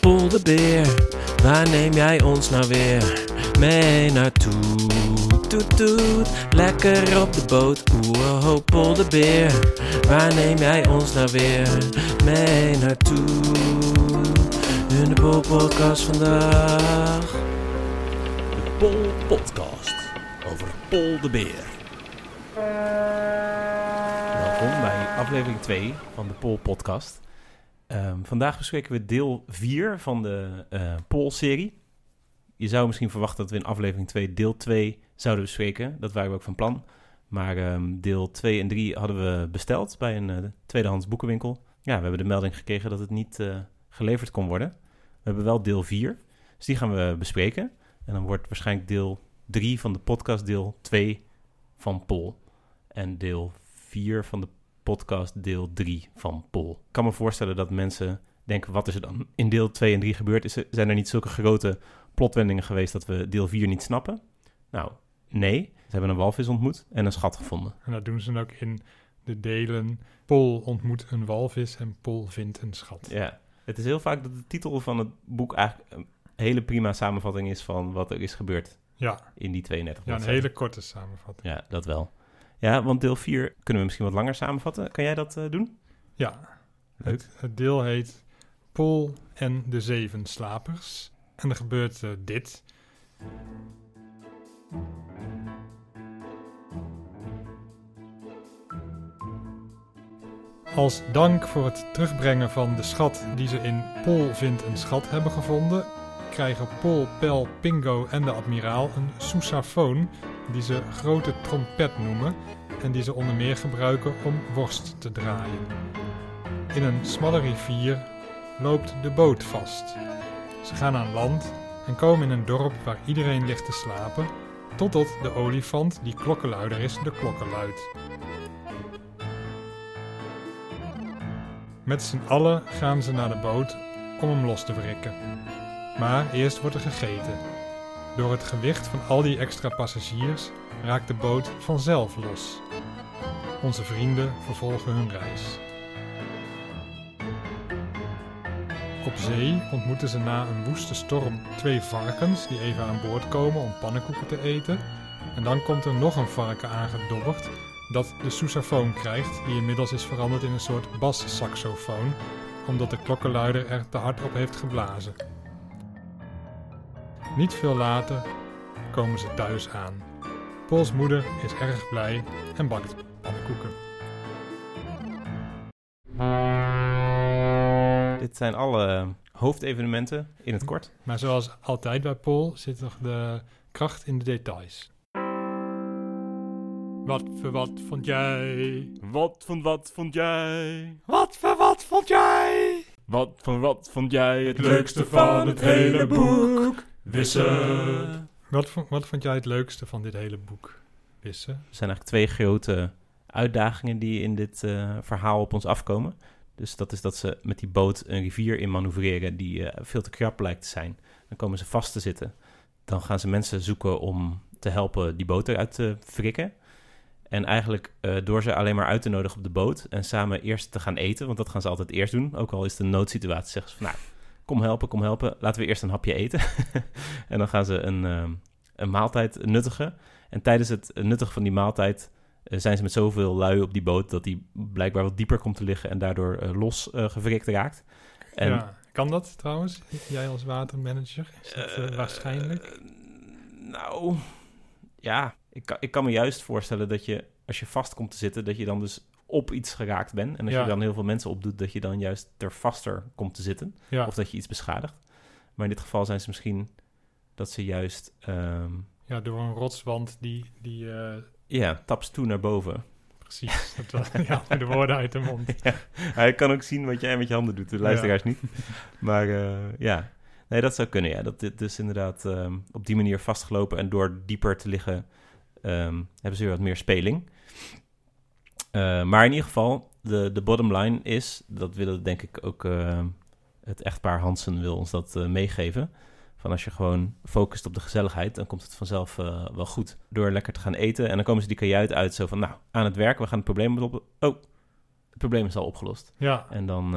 Pol de Beer, waar neem jij ons nou weer mee naartoe? Toet toet, lekker op de boot. Pol de Beer, waar neem jij ons nou weer mee naartoe? In de Pol Podcast vandaag. De Pol Podcast over Pol de Beer. Welkom bij aflevering 2 van de Pol Podcast. Ehm, vandaag bespreken we deel 4 van de eh Pol-serie. Je zou misschien verwachten dat we in aflevering 2 deel 2 zouden bespreken. Dat waren we ook van plan. Maar ehm, deel 2 en 3 hadden we besteld bij een eh, tweedehands boekenwinkel. Ja, we hebben de melding gekregen dat het niet eh, geleverd kon worden. We hebben wel deel 4, dus die gaan we bespreken. En dan wordt waarschijnlijk deel 3 van de podcast deel 2 van Pol. En deel 4 van de podcast deel 3 van Pol. Ik kan me voorstellen dat mensen denken, wat is er dan in deel 2 en 3 gebeurd? Is er, zijn er niet zulke grote plotwendingen geweest dat we deel 4 niet snappen? Nou, nee. Ze hebben een walvis ontmoet en een schat gevonden. En dat doen ze dan ook in de delen. Pol ontmoet een walvis en Pol vindt een schat. Ja, het is heel vaak dat de titel van het boek eigenlijk een hele prima samenvatting is van wat er is gebeurd Ja, in die 32 ja een hele korte samenvatting. Ja, dat wel. Ja, want deel 4 kunnen we misschien wat langer samenvatten. Kan jij dat eh, doen? Ja, Leuk. Het, het deel heet Pol en de Zeven Slapers. En er gebeurt eh, dit. Als dank voor het terugbrengen van de schat die ze in Pol vindt een schat hebben gevonden, krijgen Pol, Pel, Pingo en de admiraal een sousafoon die ze grote trompet noemen en die ze onder meer gebruiken om worst te draaien. In een smalle rivier loopt de boot vast. Ze gaan aan land en komen in een dorp waar iedereen ligt te slapen, totdat de olifant, die klokkenluider is, de klokken luidt. Met z'n allen gaan ze naar de boot om hem los te wrikken. Maar eerst wordt er gegeten. Door het gewicht van al die extra passagiers raakt de boot vanzelf los. Onze vrienden vervolgen hun reis. Op zee ontmoeten ze na een woeste storm twee varkens die even aan boord komen om pannenkoeken te eten. En dan komt er nog een varken aangedobberd dat de sousafoon krijgt, die inmiddels is veranderd in een soort bassaxofoon, omdat de klokkenluider er te hard op heeft geblazen. Niet veel later komen ze thuis aan. Pols moeder is erg blij en bakt pannenkoeken. Dit zijn alle hoofdevenementen in het kort. Maar zoals altijd bij Pol zit toch de kracht in de details. Wat voor wat vond jij? Wat van wat vond jij? Wat voor wat vond jij? Wat van wat vond jij het leukste van het hele boek? Wissen. Wat, wat vond jij het leukste van dit hele boek? Wissen? Er zijn eigenlijk twee grote uitdagingen die in dit eh, verhaal op ons afkomen. Dus dat is dat ze met die boot een rivier in manoeuvreren die eh, veel te krap lijkt te zijn. Dan komen ze vast te zitten. Dan gaan ze mensen zoeken om te helpen die boot eruit te frikken. En eigenlijk eh, door ze alleen maar uit te nodigen op de boot en samen eerst te gaan eten, want dat gaan ze altijd eerst doen. Ook al is het een noodsituatie, zeggen ze van nou, kom helpen, kom helpen, laten we eerst een hapje eten. en dan gaan ze een, ehm, een maaltijd nuttigen. En tijdens het nuttigen van die maaltijd eh, zijn ze met zoveel lui op die boot dat die blijkbaar wat dieper komt te liggen en daardoor eh, los eh, gewrikt raakt. En, ja. Kan dat trouwens? Jij als watermanager? Is dat waarschijnlijk? nou, ja, ik kan, ik kan me juist voorstellen dat je, als je vast komt te zitten, dat je dan dus op iets geraakt bent. En als Ja. je dan heel veel mensen opdoet, dat je dan juist er vaster komt te zitten. ja. Of dat je iets beschadigt. Maar in dit geval zijn ze misschien dat ze juist, ehm, ja, door een rotswand die... die eh, ja, taps toe naar boven. precies, dat was, ja, de woorden uit de mond. Ja, hij kan ook zien wat jij met je handen doet, de luisteraars niet. Maar eh, ja, nee, dat zou kunnen, ja. Dat dit dus inderdaad ehm, op die manier vastgelopen en door dieper te liggen, ehm, hebben ze weer wat meer speling. Eh, maar in ieder geval, de, de bottom line is, dat willen denk ik ook eh, het echtpaar Hansen wil ons dat eh, meegeven. Van als je gewoon focust op de gezelligheid, dan komt het vanzelf wel goed. Door lekker te gaan eten en dan komen ze die kajuit uit zo van, nou, aan het werk, we gaan het probleem op... Oh, het probleem is al opgelost. Ja, En dan,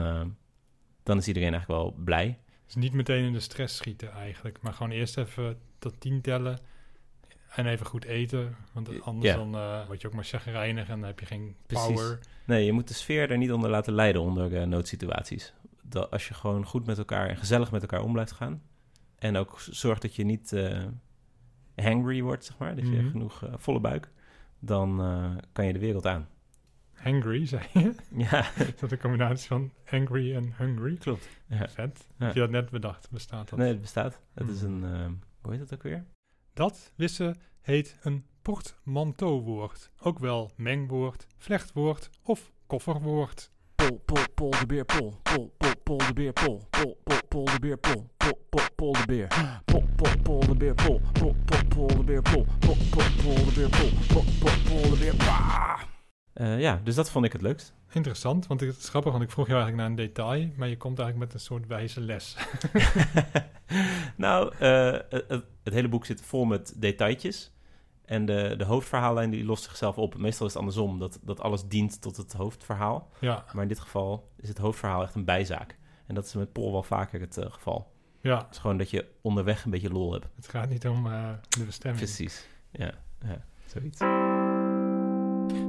dan is iedereen eigenlijk wel blij. Dus niet meteen in de stress schieten eigenlijk. Maar gewoon eerst even tot tien tellen. En even goed eten. Want anders Ja. dan eh, word je ook maar chagrijnig en dan heb je geen Precies. power. Nee, je moet de sfeer er niet onder laten leiden onder eh, noodsituaties. Dat als je gewoon goed met elkaar en gezellig met elkaar om blijft gaan. En ook zorgt dat je niet eh, hangry wordt, zeg maar. Dat je Mhm. genoeg eh, volle buik. Dan eh, kan je de wereld aan. Hangry, zei je? Ja, Is dat een combinatie van angry en hungry? klopt. Ja. Vet. Ja. Heb je dat net bedacht? Bestaat dat? Nee, het bestaat. Het is Hmm. een, eh, hoe heet dat ook weer? Dat, wissen, heet een portmanteauwoord. Ook wel mengwoord, vlechtwoord of kofferwoord. Pol, pol, pol de beer, pol. Pol, pol, pol de beer, pol. Pol, pol, pol de beer, pol. Pol, pol, pol de beer. Pol, pol, pol de beer, pol. Pol, pol, pol de beer, pol. Pol, pol, pol de beer, pol. Pol, pol, pol de beer, pa. Eh, ja, dus dat vond ik het leukst. Interessant, want het is grappig, want ik vroeg jou eigenlijk naar een detail, maar je komt eigenlijk met een soort wijze les. nou, eh, het, hele boek zit vol met detailtjes. En de, de hoofdverhaallijn die lost zichzelf op. Meestal is het andersom, dat, dat alles dient tot het hoofdverhaal. Ja, Maar in dit geval is het hoofdverhaal echt een bijzaak. En dat is met Paul wel vaker het eh, geval. ja, Het is gewoon dat je onderweg een beetje lol hebt. het gaat niet om eh, de bestemming. Precies. Ja, ja zoiets.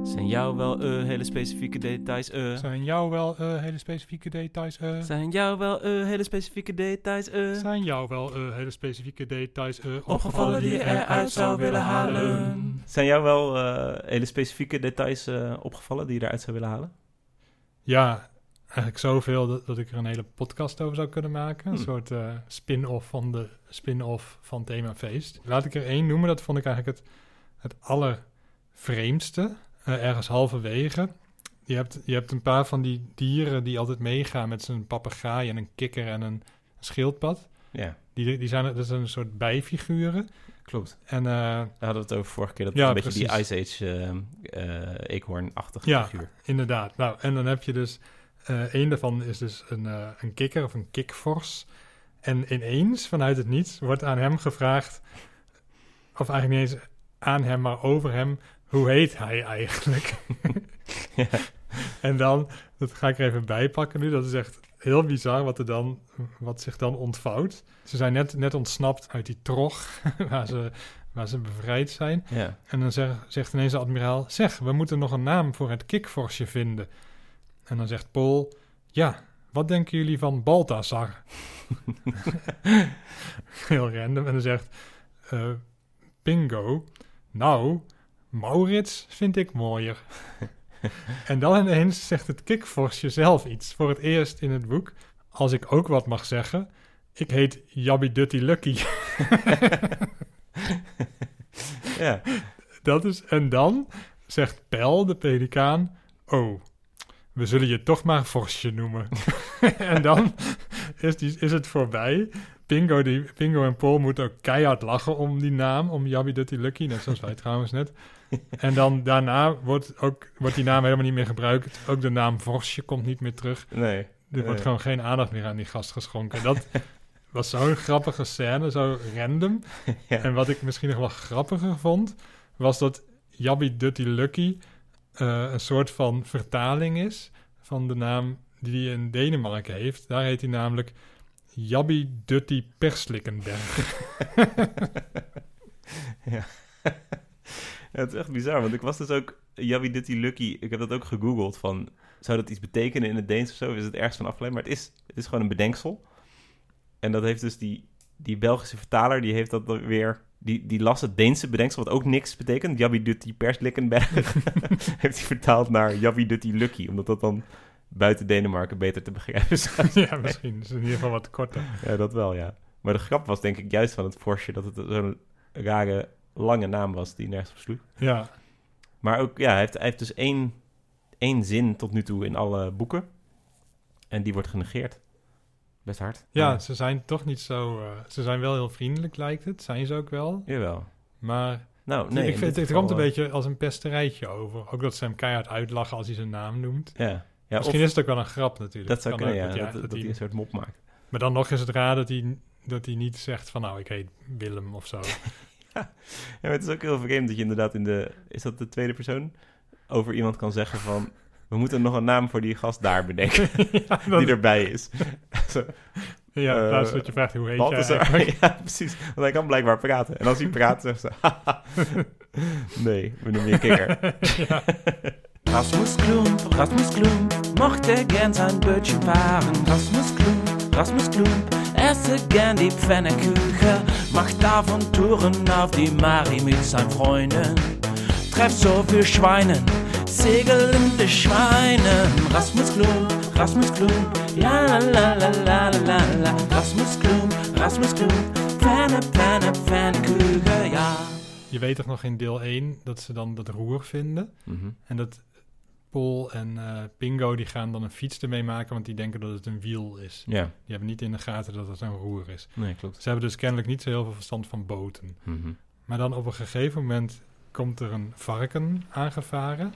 Zijn jou wel eh, hele specifieke details eh? Zijn jou wel eh, hele specifieke details? eh? Zijn jou wel eh, hele specifieke details eh? Zijn jou wel hele specifieke details Opgevallen die je eruit zou willen halen? Zijn jou wel eh, hele specifieke details eh, opgevallen die je eruit zou willen halen? Ja, eigenlijk zoveel dat, dat ik er een hele podcast over zou kunnen maken. Een Hmm. soort eh, spin-off van de spin-off van Thema Feest. Laat ik er één noemen, dat vond ik eigenlijk het, het allervreemdste. eh, ergens halverwege. Je hebt, je hebt een paar van die dieren die altijd meegaan met zijn papegaai en een kikker en een schildpad. Ja, Die, die zijn, dat zijn een soort bijfiguren. klopt. En Daar hadden we het over vorige keer. Dat Ja, een beetje die. Ice Age eh eekhoorn-achtige Ja. figuur. Inderdaad. Nou, en dan heb je dus... een daarvan is dus een, een kikker of een kikvors. En ineens, vanuit het niets, wordt aan hem gevraagd... Of eigenlijk niet eens aan hem, maar over hem... Hoe heet hij eigenlijk? Ja. En dan, dat ga ik er even bijpakken nu. Dat is echt heel bizar wat, er dan, wat zich dan ontvouwt. Ze zijn net, net ontsnapt uit die trog waar ze, waar ze bevrijd zijn. Ja. En dan zeg- zegt ineens de admiraal... Zeg, we moeten nog een naam voor het kikvorsje vinden. En dan zegt Paul... Ja, wat denken jullie van Balthazar? Heel random. En dan zegt eh, Pingo... Nou, Maurits vind ik mooier. en dan ineens zegt het kikvorsje zelf iets. Voor het eerst in het boek. Als ik ook wat mag zeggen... Ik heet Jabby Dutty Lucky. ja. Dat is, en dan zegt Pel, de pelikaan, oh, we zullen je toch maar Forsje noemen. en dan is, die, is het voorbij. Pingo, die, Pingo en Paul moeten ook keihard lachen om die naam, om Jabby Dutty Lucky, net zoals wij trouwens net. En dan daarna wordt, ook, wordt die naam helemaal niet meer gebruikt. Ook de naam Forsje komt niet meer terug. Nee. Er wordt gewoon geen aandacht meer aan die gast geschonken. Dat was zo'n grappige scène, zo random. Ja. En wat ik misschien nog wel grappiger vond, was dat Jabby Dutty Lucky eh, een soort van vertaling is van de naam die hij in Denemarken heeft. Daar heet hij namelijk Jabby Dutty Perslikkenberg. ja. Ja, het is echt bizar, want ik was dus ook Jabby Dutty Lucky. Ik heb dat ook gegoogeld van, zou dat iets betekenen in het Deens of zo? Is het ergens van afgeleid? Maar het is, het is gewoon een bedenksel. En dat heeft dus die, die Belgische vertaler, die heeft dat dan weer... Die, die las het Deense bedenksel, wat ook niks betekent. Jabby Dutty Perslikkenberg. heeft hij vertaald naar Jabby Dutty Lucky. Omdat dat dan buiten Denemarken beter te begrijpen zou ja, misschien is in ieder geval wat korter. Ja, dat wel, ja. Maar de grap was denk ik juist van het Forsje dat het zo'n rare, lange naam was die nergens op sloeg. Ja, Maar ook, ja, hij heeft, hij heeft dus één, één zin tot nu toe in alle boeken. En die wordt genegeerd. Best hard. ja, ze zijn toch niet zo... eh, ze zijn wel heel vriendelijk, lijkt het. Zijn ze ook wel. Jawel. Maar Nou, nee. ik in vind, het komt een geval, beetje als een pesterijtje over. Ook dat ze hem keihard uitlachen als hij zijn naam noemt. eh, Ja, ja Misschien is het ook wel een grap natuurlijk. dat zou Kan kunnen, ja. Dat, dat, dat hij hij- een soort mop maakt. Maar dan nog is het raar dat hij, dat hij niet zegt van nou, ik heet Willem of zo. Ja, maar het is ook heel vreemd dat je inderdaad in de... Is dat de tweede persoon? Over iemand kan zeggen van... We moeten nog een naam voor die gast daar bedenken. ja, dat- die erbij is. Zo. Ja, in Eh, plaats van dat je vraagt hoe heet jij Balthazar. eigenlijk? ja, precies. Want hij kan blijkbaar praten. En als hij praat, zegt ze... nee, we noemen je kikker. ja. Rasmus Klump, Rasmus Klump mochte gern sein Bötchen fahren. Rasmus Klump, Rasmus Klump esse gern die Pfannekuchen, macht davon Touren auf die Mari mit seinen Freunden. Trefft so viel Schweinen, segelnde Schweine. Rasmus Klump, Rasmus Klump, ja la la la la la la la. Rasmus Klump, Rasmus Klump, Pfanne, Pfanne, Pfannekuchen, ja. Je weet toch nog in deel 1 dat ze dan dat roer vinden. Mhm. En dat Paul en eh, Pingo die gaan dan een fiets ermee maken, want die denken dat het een wiel is. Ja, Die hebben niet in de gaten dat het een roer is. nee, klopt. Ze hebben dus kennelijk niet zo heel veel verstand van boten. Mhm. Maar dan op een gegeven moment komt er een varken aangevaren.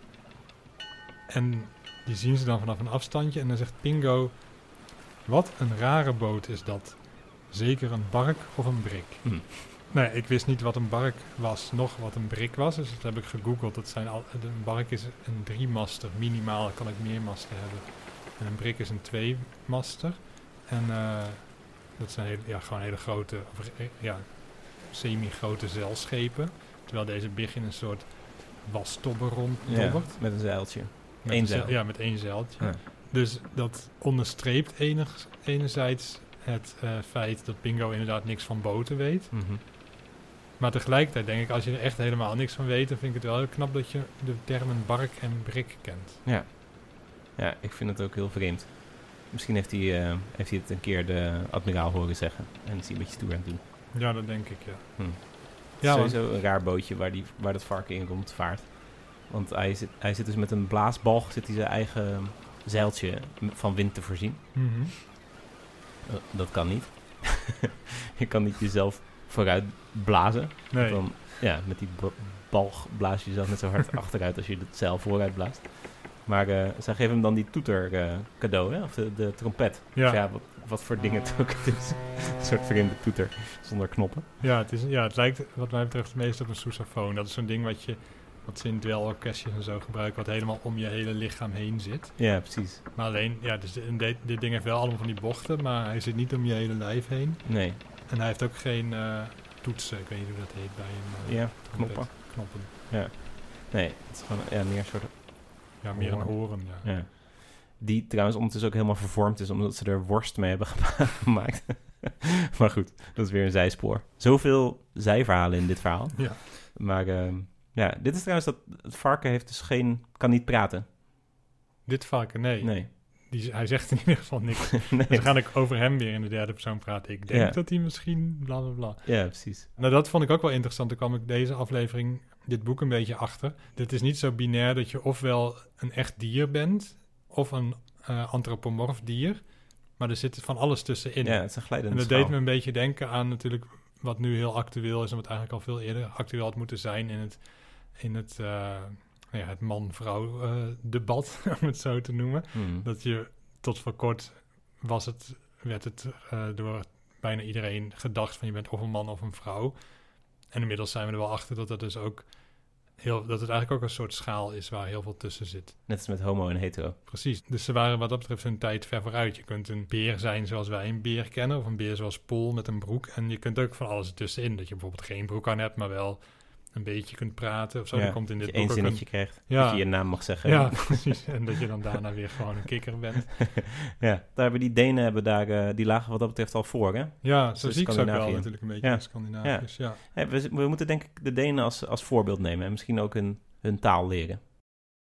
En die zien ze dan vanaf een afstandje. En dan zegt Pingo: Wat een rare boot is dat. Zeker een bark of een brik. Hm. Nee, ik wist niet wat een bark was, nog wat een brik was. Dus dat heb ik gegoogeld. Dat zijn al, een bark is een driemaster. Minimaal kan ik meer masten hebben. En een brik is een tweemaster. En eh, dat zijn hele, ja, gewoon hele grote, of, eh, ja, semi-grote zeilschepen. Terwijl deze big in een soort wastobber Ja, ronddobbert. met een zeiltje. Met een zeil. Ja, met één zeiltje. Ja. Dus dat onderstreept enig, enerzijds het eh, feit dat Bingo inderdaad niks van boten weet. Mhm. Maar tegelijkertijd denk ik, als je er echt helemaal niks van weet, dan vind ik het wel heel knap dat je de termen bark en brik kent. Ja. ja, ik vind het ook heel vreemd. Misschien heeft hij, eh, heeft hij het een keer de admiraal horen zeggen. En is hij een beetje stoer aan het doen. Ja, dat denk ik, ja. Hm. Ja, want- Sowieso een raar bootje waar, die, waar dat varken in komt vaart. Want hij zit, hij zit dus met een blaasbalg, zit hij zijn eigen zeiltje van wind te voorzien. Mhm. Eh, dat kan niet. je kan niet jezelf vooruit blazen. Nee, Dan, ja, met die balg blaas je jezelf net zo hard achteruit als je het zeil vooruit blaast. Maar eh, zij geven hem dan die toeter eh, cadeau, hè? of de, de trompet. ja. Of ja, wat, wat voor ding het ook is. een soort vreemde toeter zonder knoppen. Ja, het is, ja, het lijkt wat mij betreft het meest op een sousaphone. Dat is zo'n ding wat, je, wat ze in dwelorkestjes en zo gebruiken, wat helemaal om je hele lichaam heen zit. Ja, precies. Maar alleen, ja, dus dit ding heeft wel allemaal van die bochten, maar hij zit niet om je hele lijf heen. Nee, En hij heeft ook geen eh, toetsen, ik weet niet hoe dat heet bij een eh, ja, knoppen. knoppen. Nee, het is gewoon ja, meer een soort... Ja, meer een Horen. horen, ja. Ja. Die trouwens ondertussen ook helemaal vervormd is, omdat ze er worst mee hebben gemaakt. maar goed, dat is weer een zijspoor. Zoveel zijverhalen in dit verhaal. Ja. Maar ehm, ja, dit is trouwens dat het varken heeft dus geen, kan niet praten. Dit varken, nee. Nee. Die, hij zegt in ieder geval niks. Dus nee. dan ga ik over hem weer in de derde persoon praten. Ik denk Ja. dat hij misschien bla bla bla. Ja, precies. Nou, dat vond ik ook wel interessant. Toen kwam ik deze aflevering, dit boek een beetje achter. Dit is niet zo binair dat je ofwel een echt dier bent, of een eh antropomorf dier. Maar er zit van alles tussenin. Ja, het is een glijdende en dat schaal. deed me een beetje denken aan natuurlijk wat nu heel actueel is... en wat eigenlijk al veel eerder actueel had moeten zijn in het, in het, eh, ja, het man-vrouw eh, debat, om het zo te noemen. Hmm. Dat je tot voor kort was het, werd het eh, door bijna iedereen gedacht van je bent of een man of een vrouw. En inmiddels zijn we er wel achter dat dat dus ook heel, dat het eigenlijk ook een soort schaal is waar heel veel tussen zit. Net als met homo en hetero. Precies. Dus ze waren wat dat betreft hun tijd ver vooruit. Je kunt een beer zijn zoals wij een beer kennen, of een beer zoals Paul met een broek. En je kunt ook van alles ertussenin. Dat je bijvoorbeeld geen broek aan hebt, maar wel een beetje kunt praten of zo. Ja, Dan komt in dat dit je één boek ook een... zinnetje krijgt. Ja. Dat je je naam mag zeggen. Ja, precies. En dat je dan daarna weer gewoon een kikker bent. ja, daar hebben die Denen hebben daar, eh, die lagen wat dat betreft al voor, hè? Ja, zo zie ik ze ook wel natuurlijk een beetje Ja. in Scandinaviërs. Ja. We, we moeten denk ik de Denen als, als voorbeeld nemen en misschien ook hun, hun taal leren.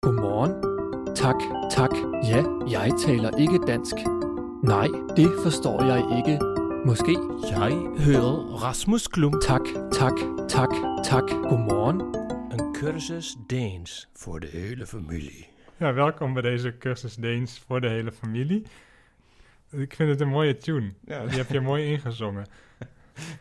Godmorgen. Tak, tak. Ja, jeg taler ikke dansk. Nej, det forstår jeg ikke. Måske. Jij hører Rasmus Klump, Tak, tak, tak, tak. Godmorgen. een cursus Deens voor de hele familie. ja, welkom bij deze cursus Deens voor de hele familie. Ik vind het een mooie tune. Ja, Die heb je mooi ingezongen.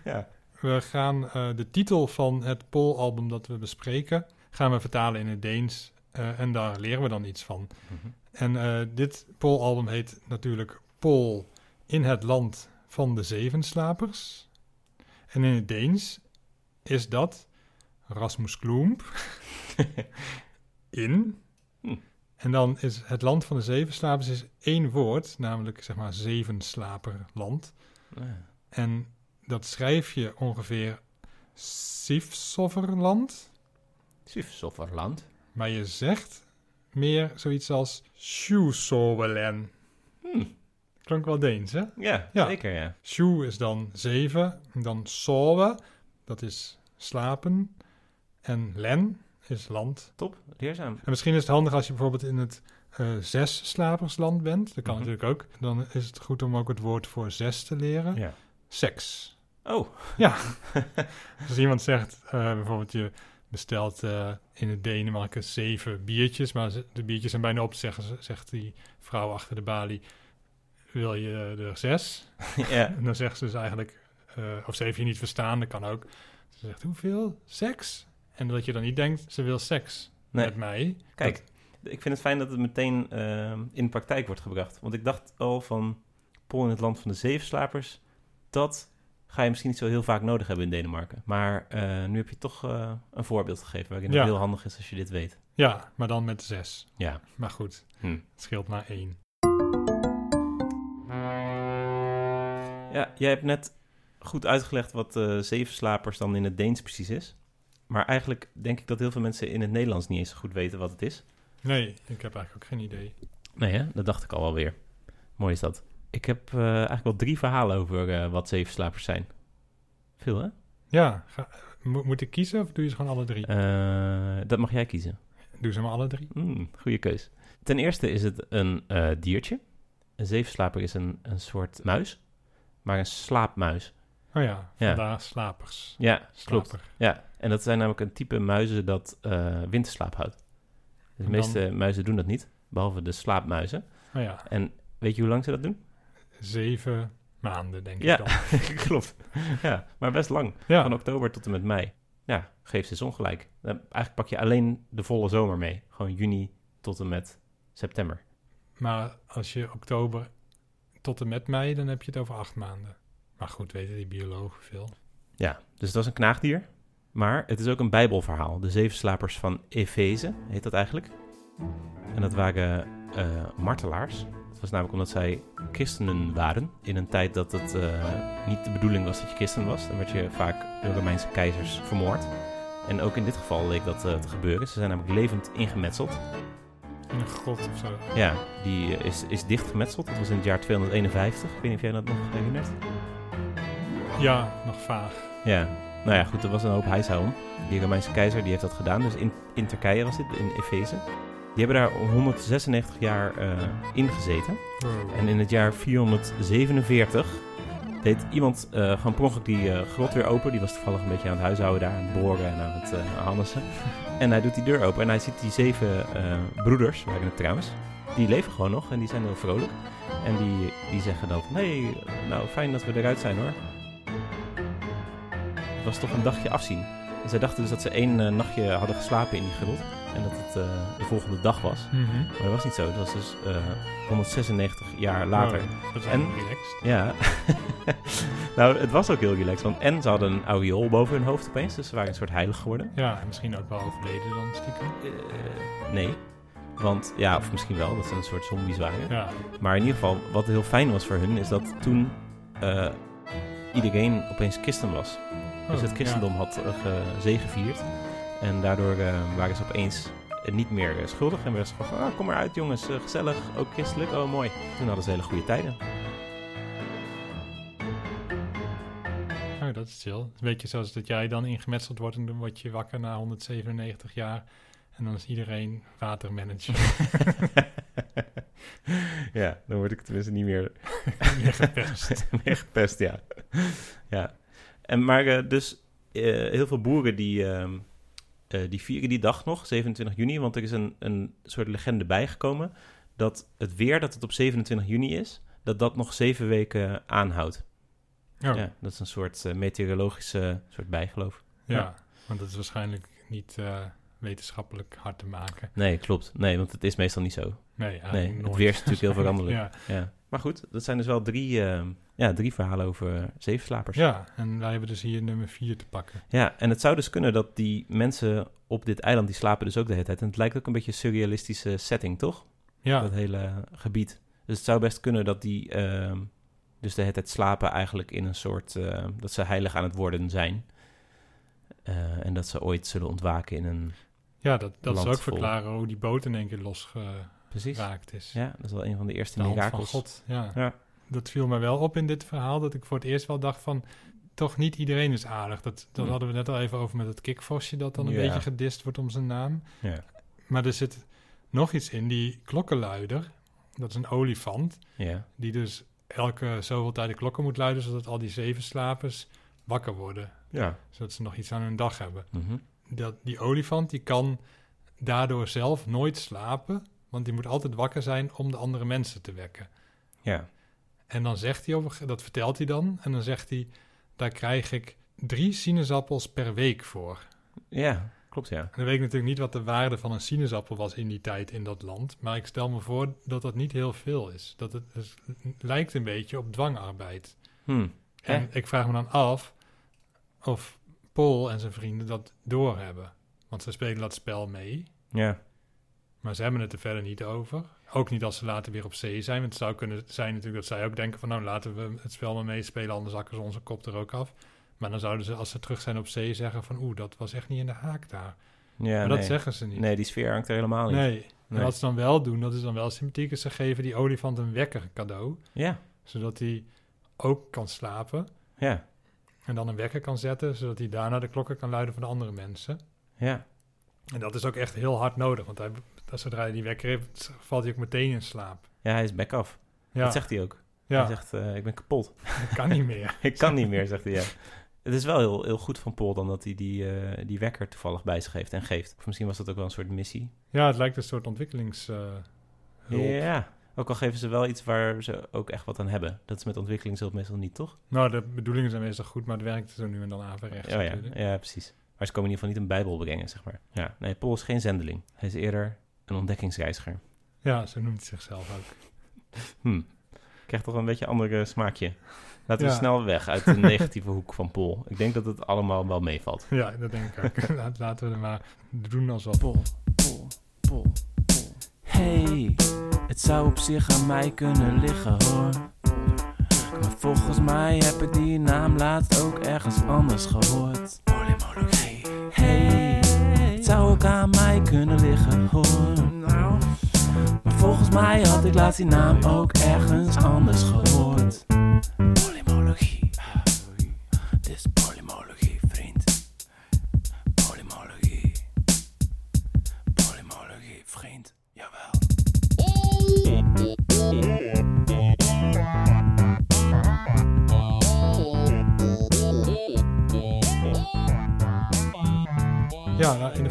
ja. We gaan eh, de titel van het Pool-album dat we bespreken... gaan we vertalen in het Deens. eh, en daar leren we dan iets van. Mhm. En eh, dit Pool-album heet natuurlijk Pool in het land van de zevenslapers. En in het Deens is dat Rasmus Klump in. Hm. En dan is het land van de zevenslapers is één woord, namelijk zeg maar zevenslaperland. En dat schrijf je ongeveer Sifsoverland. Sufsofferland. Maar je zegt meer zoiets als Sjoesovelen. Hm. Klonk wel Deens, hè? Ja, Ja. zeker ja. Sjoe is dan zeven. En dan sove, dat is slapen. En len is land. Top, leerzaam. En misschien is het handig als je bijvoorbeeld in het eh zes slapersland bent. Dat kan Mhm. natuurlijk ook. Dan is het goed om ook het woord voor zes te leren. Ja. Seks. Oh, Ja. Als iemand zegt, eh, bijvoorbeeld je bestelt eh, in het Denemarken zeven biertjes, maar de biertjes zijn bijna op, zeggen ze, zegt die vrouw achter de balie, wil je er zes? ja. En dan zegt ze dus eigenlijk, eh, of ze heeft je niet verstaan, dat kan ook. Ze zegt, hoeveel? Seks? En dat je dan niet denkt, ze wil seks Nee. met mij. Kijk, ik vind het fijn dat het meteen eh, in de praktijk wordt gebracht. Want ik dacht al van Polen in het land van de zevenslapers, dat ga je misschien niet zo heel vaak nodig hebben in Denemarken. Maar eh, nu heb je toch eh, een voorbeeld gegeven waarin Ja. het heel handig is als je dit weet. Ja, maar dan met zes. Ja. Maar goed, Hm. het scheelt maar één. Ja, jij hebt net goed uitgelegd wat eh zevenslapers dan in het Deens precies is. Maar eigenlijk denk ik dat heel veel mensen in het Nederlands niet eens goed weten wat het is. Nee, ik heb eigenlijk ook geen idee. Nee, hè? dat dacht ik al wel weer. Mooi is dat. Ik heb eh, eigenlijk wel drie verhalen over eh, wat zevenslapers zijn. Veel, hè? Ja, ga- mo- moet ik kiezen of doe je ze gewoon alle drie? Eh, dat mag jij kiezen. Doe ze maar alle drie. Mm, goede keus. Ten eerste is het een eh, diertje. Een zevenslaper is een, een soort muis, maar een slaapmuis. Oh ja, Ja. vandaar slapers. Ja, klopt. Slaper. Ja, en dat zijn namelijk een type muizen dat eh, winterslaap houdt. Dus de dan- meeste muizen doen dat niet, behalve de slaapmuizen. Oh ja, En weet je hoe lang ze dat doen? zeven maanden denk Ja. ik dan. Klopt. Ja, maar best lang. Ja, Van oktober tot en met mei. Ja, geeft ze ongelijk. Dan eigenlijk pak je alleen de volle zomer mee. Gewoon juni tot en met september. maar als je oktober tot en met mei, dan heb je het over acht maanden. Maar goed, weten die biologen veel. Ja, dus dat is een knaagdier. Maar het is ook een bijbelverhaal. De zeven slapers van Efeze heet dat eigenlijk. En dat waren eh, martelaars. Het was namelijk omdat zij christenen waren. In een tijd dat het eh, niet de bedoeling was dat je christen was. Dan werd je vaak door Romeinse keizers vermoord. En ook in dit geval leek dat eh, te gebeuren. Ze zijn namelijk levend ingemetseld. In een grot of zo. Ja, die eh, is, is dichtgemetseld. Dat was in het jaar 251. Ik weet niet of jij dat nog herinnert. Ja, nog vaag. Ja, nou ja, goed, er was een hoop huishouden. Die Romeinse keizer die heeft dat gedaan. Dus in, in Turkije was dit, in Efeze. Die hebben daar 196 jaar eh in gezeten. Wow. En in het jaar 447 deed iemand eh gewoon per ongeluk die eh, grot weer open. Die was toevallig een beetje aan het huishouden daar, aan het boren en aan het uh. En hij doet die deur open en hij ziet die zeven broeders, waren het trouwens. Die leven gewoon nog en die zijn heel vrolijk. En die, die zeggen dan van, hé, hey, nou fijn dat we eruit zijn hoor. Het was toch een dagje afzien. En zij dachten dus dat ze één nachtje hadden geslapen in die grot. En dat het eh, de volgende dag was. Mhm. Maar dat was niet zo. Dat was dus eh 196 jaar later. Wow, dat is En- relaxed. Ja. nou, het was ook heel relaxed. Want en ze hadden een aureool boven hun hoofd opeens. Dus ze waren een soort heilig geworden. Ja, en misschien ook wel overleden dan stiekem. Eh, nee. Want, ja, of misschien wel, dat ze een soort zombies waren. Ja, Maar in ieder geval, wat heel fijn was voor hun, is dat toen eh, iedereen opeens christen was. Dus Oh, het christendom had uh, gezegevierd. En daardoor eh, waren ze opeens eh, niet meer eh, schuldig. En werden ze gewoon van, ah, kom maar uit jongens, gezellig, ook christelijk, oh mooi. Toen hadden ze hele goede tijden. Oh, dat is chill. Een beetje zoals dat jij dan ingemetseld wordt en dan word je wakker na 197 jaar. En dan is iedereen watermanager. ja, dan word ik tenminste niet meer, Meer gepest. meer gepest, ja. ja. En, maar dus heel veel boeren die, ehm, eh, die vieren die dag nog, 27 juni. Want er is een, een soort legende bijgekomen dat het weer dat het op 27 juni is, dat dat nog zeven weken aanhoudt. Ja, dat is een soort eh, meteorologische soort bijgeloof. ja. want dat is waarschijnlijk niet eh, wetenschappelijk hard te maken. Nee, klopt. Nee, want het is meestal niet zo. Nee, eigenlijk Nee, het weer is natuurlijk heel veranderlijk. ja. Ja. Maar goed, dat zijn dus wel drie, eh, ja, drie verhalen over zevenslapers. ja, en wij hebben dus hier nummer 4 te pakken. Ja, en het zou dus kunnen dat die mensen op dit eiland, die slapen dus ook de hele tijd. En het lijkt ook een beetje een surrealistische setting, toch? Ja, Dat hele gebied. Dus het zou best kunnen dat die, ehm, Dus de hele tijd slapen eigenlijk in een soort... eh, dat ze heilig aan het worden zijn. Eh, en dat ze ooit zullen ontwaken in een... Ja, dat, dat zou ook verklaren hoe die boot in één keer losgeraakt is. Ja, dat is wel een van de eerste de van. God. Ja. Ja. Dat viel me wel op in dit verhaal, dat ik voor het eerst wel dacht van... toch niet iedereen is aardig. Dat, dat hadden we net al even over met het kikvosje... dat dan een Ja. beetje gedist wordt om zijn naam. Ja. Maar er zit nog iets in, die klokkenluider. Dat is een olifant, Ja. die dus elke zoveel tijd de klokken moet luiden... zodat al die zeven slapers wakker worden. Ja. Zodat ze nog iets aan hun dag hebben. Mhm. Dat, die olifant die kan daardoor zelf nooit slapen... want die moet altijd wakker zijn om de andere mensen te wekken. Ja. En dan zegt hij, over, dat vertelt hij dan, en dan zegt hij, daar krijg ik drie sinaasappels per week voor. Ja, klopt ja. En dan weet ik natuurlijk niet wat de waarde van een sinaasappel was in die tijd in dat land, maar ik stel me voor dat dat niet heel veel is. Dat het, lijkt een beetje op dwangarbeid. Hm. En ik vraag me dan af of Paul en zijn vrienden dat doorhebben. Want ze spelen dat spel mee, Ja. maar ze hebben het er verder niet over. Ook niet als ze later weer op zee zijn. Want het zou kunnen zijn natuurlijk dat zij ook denken van... nou, laten we het spel maar meespelen, anders zakken ze onze kop er ook af. Maar dan zouden ze, als ze terug zijn op zee, zeggen van... oeh, dat was echt niet in de haak daar. Ja, maar nee. dat zeggen ze niet. Nee, die sfeer hangt er helemaal niet. Nee. Nee. En wat ze dan wel doen, dat is dan wel sympathiek... is ze geven die olifant een wekker cadeau. Ja. Zodat hij ook kan slapen. Ja. En dan een wekker kan zetten... zodat hij daarna de klokken kan luiden van de andere mensen. Ja. En dat is ook echt heel hard nodig. Want hij, zodra hij die wekker heeft, valt hij ook meteen in slaap. Ja, hij is back af. Ja, Dat zegt hij ook. ja Hij zegt, eh, ik ben kapot. dat kan niet meer. ik kan niet meer, zegt hij, ja. Het is wel heel, heel goed van Paul dan dat hij die, eh, die wekker toevallig bij zich heeft en geeft. Of misschien was dat ook wel een soort missie. Ja, het lijkt een soort ontwikkelingshulp. Ja. Ook al geven ze wel iets waar ze ook echt wat aan hebben. Dat is met ontwikkeling zelf meestal niet, toch? Nou, de bedoelingen zijn meestal goed, maar het werkt zo nu en dan averechts. Oh ja, ja, precies. Maar ze komen in ieder geval niet een bijbel brengen, zeg maar. Ja, nee, Paul is geen zendeling. Hij is eerder een ontdekkingsreiziger. ja, zo noemt hij zichzelf ook. Hm. Krijgt toch een beetje een ander smaakje. Laten we Ja. snel weg uit de negatieve hoek van Paul. Ik denk dat het allemaal wel meevalt. Ja, dat denk ik ook. Laat- Laten we er maar doen alsof. Pol, pol, pol, pol. Hey, het zou op zich aan mij kunnen liggen hoor. Maar volgens mij heb ik die naam laatst ook ergens anders gehoord. Zou ook aan mij kunnen liggen hoor. Maar volgens mij had ik laatst die naam ook ergens anders gehoord.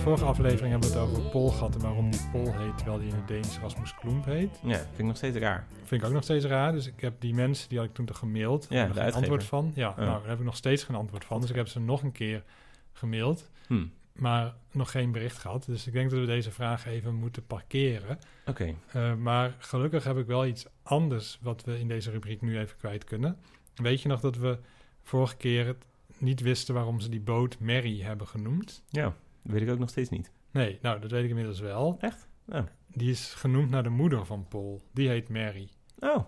Vorige aflevering hebben we het over Pol gehad en waarom die Pol heet, terwijl die in het Deens Rasmus Klump heet. Ja, vind ik nog steeds raar. Vind ik ook nog steeds raar. Dus ik heb die mensen, die had ik toen toch gemaild. Ja, er geen antwoord van. Ja, Ja. nou, daar heb ik nog steeds geen antwoord van. Dus ik heb ze nog een keer gemaild, Hm. maar nog geen bericht gehad. Dus ik denk dat we deze vraag even moeten parkeren. Oké. Uh, maar gelukkig heb ik wel iets anders wat we in deze rubriek nu even kwijt kunnen. Weet je nog dat we vorige keer het niet wisten waarom ze die boot Mary hebben genoemd? Ja, weet ik ook nog steeds niet. Nee, nou, dat weet ik inmiddels wel. Echt? Oh. Die is genoemd naar de moeder van Paul. Die heet Mary. Oh,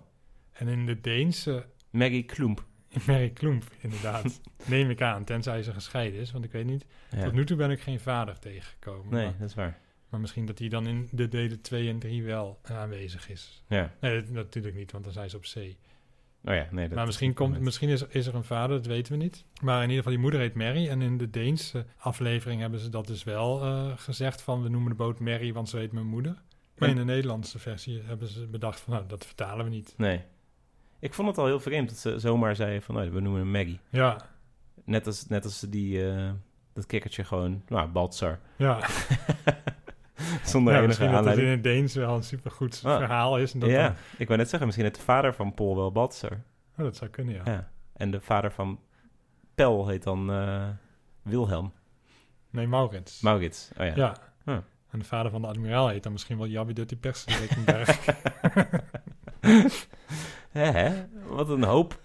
En in de Deense... Maggie Kloemp. Mary Klump, inderdaad. Neem ik aan, tenzij ze gescheiden is. Want ik weet niet... Ja. Tot nu toe ben ik geen vader tegengekomen. Nee, Maar, dat is waar. maar misschien dat hij dan in de delen 2 en 3 wel aanwezig is. Ja. Nee, dat, natuurlijk niet, want dan zijn ze op zee. Oh ja, nee. Dat maar misschien, komt, misschien is, is er een vader, dat weten we niet. Maar in ieder geval, die moeder heet Mary. En in de Deense aflevering hebben ze dat dus wel eh, gezegd van... we noemen de boot Mary, want zo heet mijn moeder. Maar Ja. in de Nederlandse versie hebben ze bedacht van... nou, dat vertalen we niet. Nee. Ik vond het al heel vreemd dat ze zomaar zeiden van... Oh, we noemen hem Maggie. Ja, Net als, net als die... eh, dat kikkertje gewoon... Nou, Baltzar. ja. Zonder ja enige misschien dat het in het Deens wel een supergoed Ah. verhaal is. En dat ja, dan- ik wou net zeggen, misschien het de vader van Paul wel Baltzar. oh, dat zou kunnen, ja. Ja. En de vader van Pel heet dan eh, Wilhelm. Nee, Maurits. Maurits. Oh ja. ja. Huh. En de vader van de admiraal heet dan misschien wel Jabbi Dutty Persenrekenberg. Hè, hè? Wat een hoop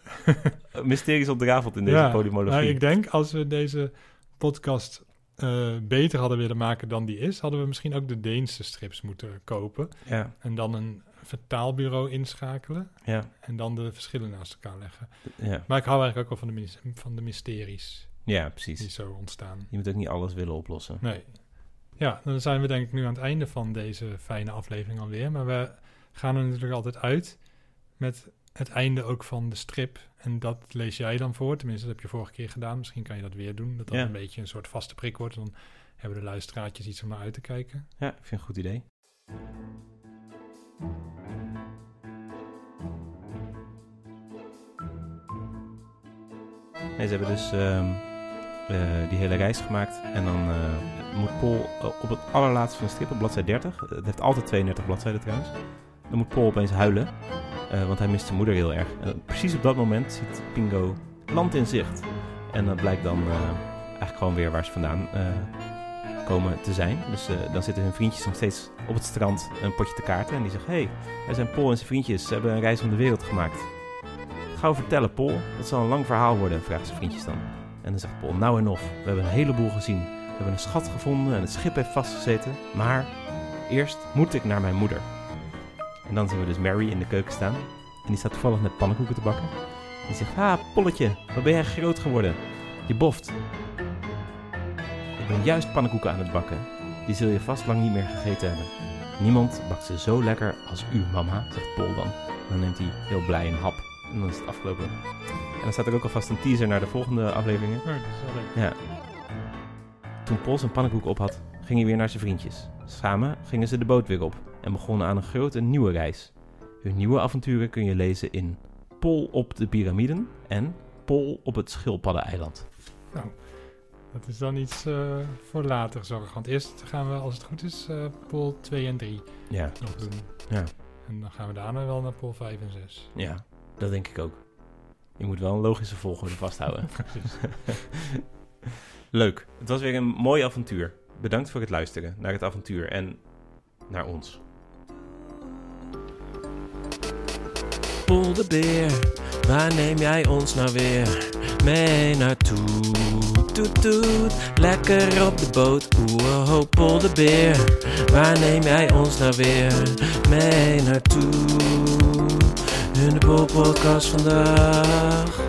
mysteries ontraveld in deze polymologie. Nou, ik denk als we deze podcast eh, beter hadden willen maken dan die is, hadden we misschien ook de Deense strips moeten kopen. Ja, En dan een vertaalbureau inschakelen Ja, en dan de verschillen naast elkaar leggen. ja. Maar ik hou eigenlijk ook wel van de, van de mysteries ja, die precies. zo ontstaan. Je moet ook niet alles willen oplossen. Nee. Ja, dan zijn we denk ik nu aan het einde van deze fijne aflevering alweer. Maar we gaan er natuurlijk altijd uit met het einde ook van de strip. En dat lees jij dan voor. Tenminste, dat heb je vorige keer gedaan. Misschien kan je dat weer doen. Dat dat Ja. een beetje een soort vaste prik wordt. Dan hebben de luisteraartjes iets om naar uit te kijken. Ja, ik vind het een goed idee. Nee, ze hebben dus ehm, eh, die hele reis gemaakt. En dan eh, moet Paul eh, op het allerlaatste van de strip, op bladzijde 30... Het heeft altijd 32 bladzijden trouwens. Dan moet Paul opeens huilen. Eh, want hij mist zijn moeder heel erg. En precies op dat moment ziet Pingo land in zicht. En dat blijkt dan eh, eigenlijk gewoon weer waar ze vandaan eh, komen te zijn. Dus dan zitten hun vriendjes nog steeds op het strand een potje te kaarten. En die zeggen, hey, wij zijn Paul en zijn vriendjes. Ze hebben een reis om de wereld gemaakt. Gauw vertellen, Paul. Dat zal een lang verhaal worden, vragen zijn vriendjes dan. En dan zegt Paul, nou en of. We hebben een heleboel gezien. We hebben een schat gevonden en het schip heeft vastgezeten. Maar eerst moet ik naar mijn moeder. En dan zien we dus Mary in de keuken staan. En die staat toevallig net pannenkoeken te bakken. En die zegt, ah, Polletje, wat ben jij groot geworden? Je boft. Ik ben juist pannenkoeken aan het bakken. Die zul je vast lang niet meer gegeten hebben. Niemand bakt ze zo lekker als u, mama, zegt Paul dan. En dan neemt hij heel blij een hap. En dan is het afgelopen. En dan staat er ook alvast een teaser naar de volgende afleveringen. Oh, dat is wel leuk. Ja. Toen Paul zijn pannenkoek op had, ging hij weer naar zijn vriendjes. Samen gingen ze de boot weer op en begonnen aan een grote nieuwe reis. Hun nieuwe avonturen kun je lezen in Pol op de piramiden en Pol op het schildpaddeneiland. Dat is dan iets eh, voor later zorg. Want eerst gaan we, als het goed is, eh pool 2 en 3 Ja, nog doen. Ja. En dan gaan we daarna wel naar pool 5 en 6. ja, dat denk ik ook. Je moet wel een logische volgorde vasthouden. Leuk. Het was weer een mooi avontuur. Bedankt voor het luisteren naar het avontuur en naar ons. Pol de beer, waar neem jij ons nou weer mee naartoe? Toet toet, lekker op de boot, oeh ho Pol de beer, waar neem jij ons nou weer mee naartoe? In de Pol podcast vandaag.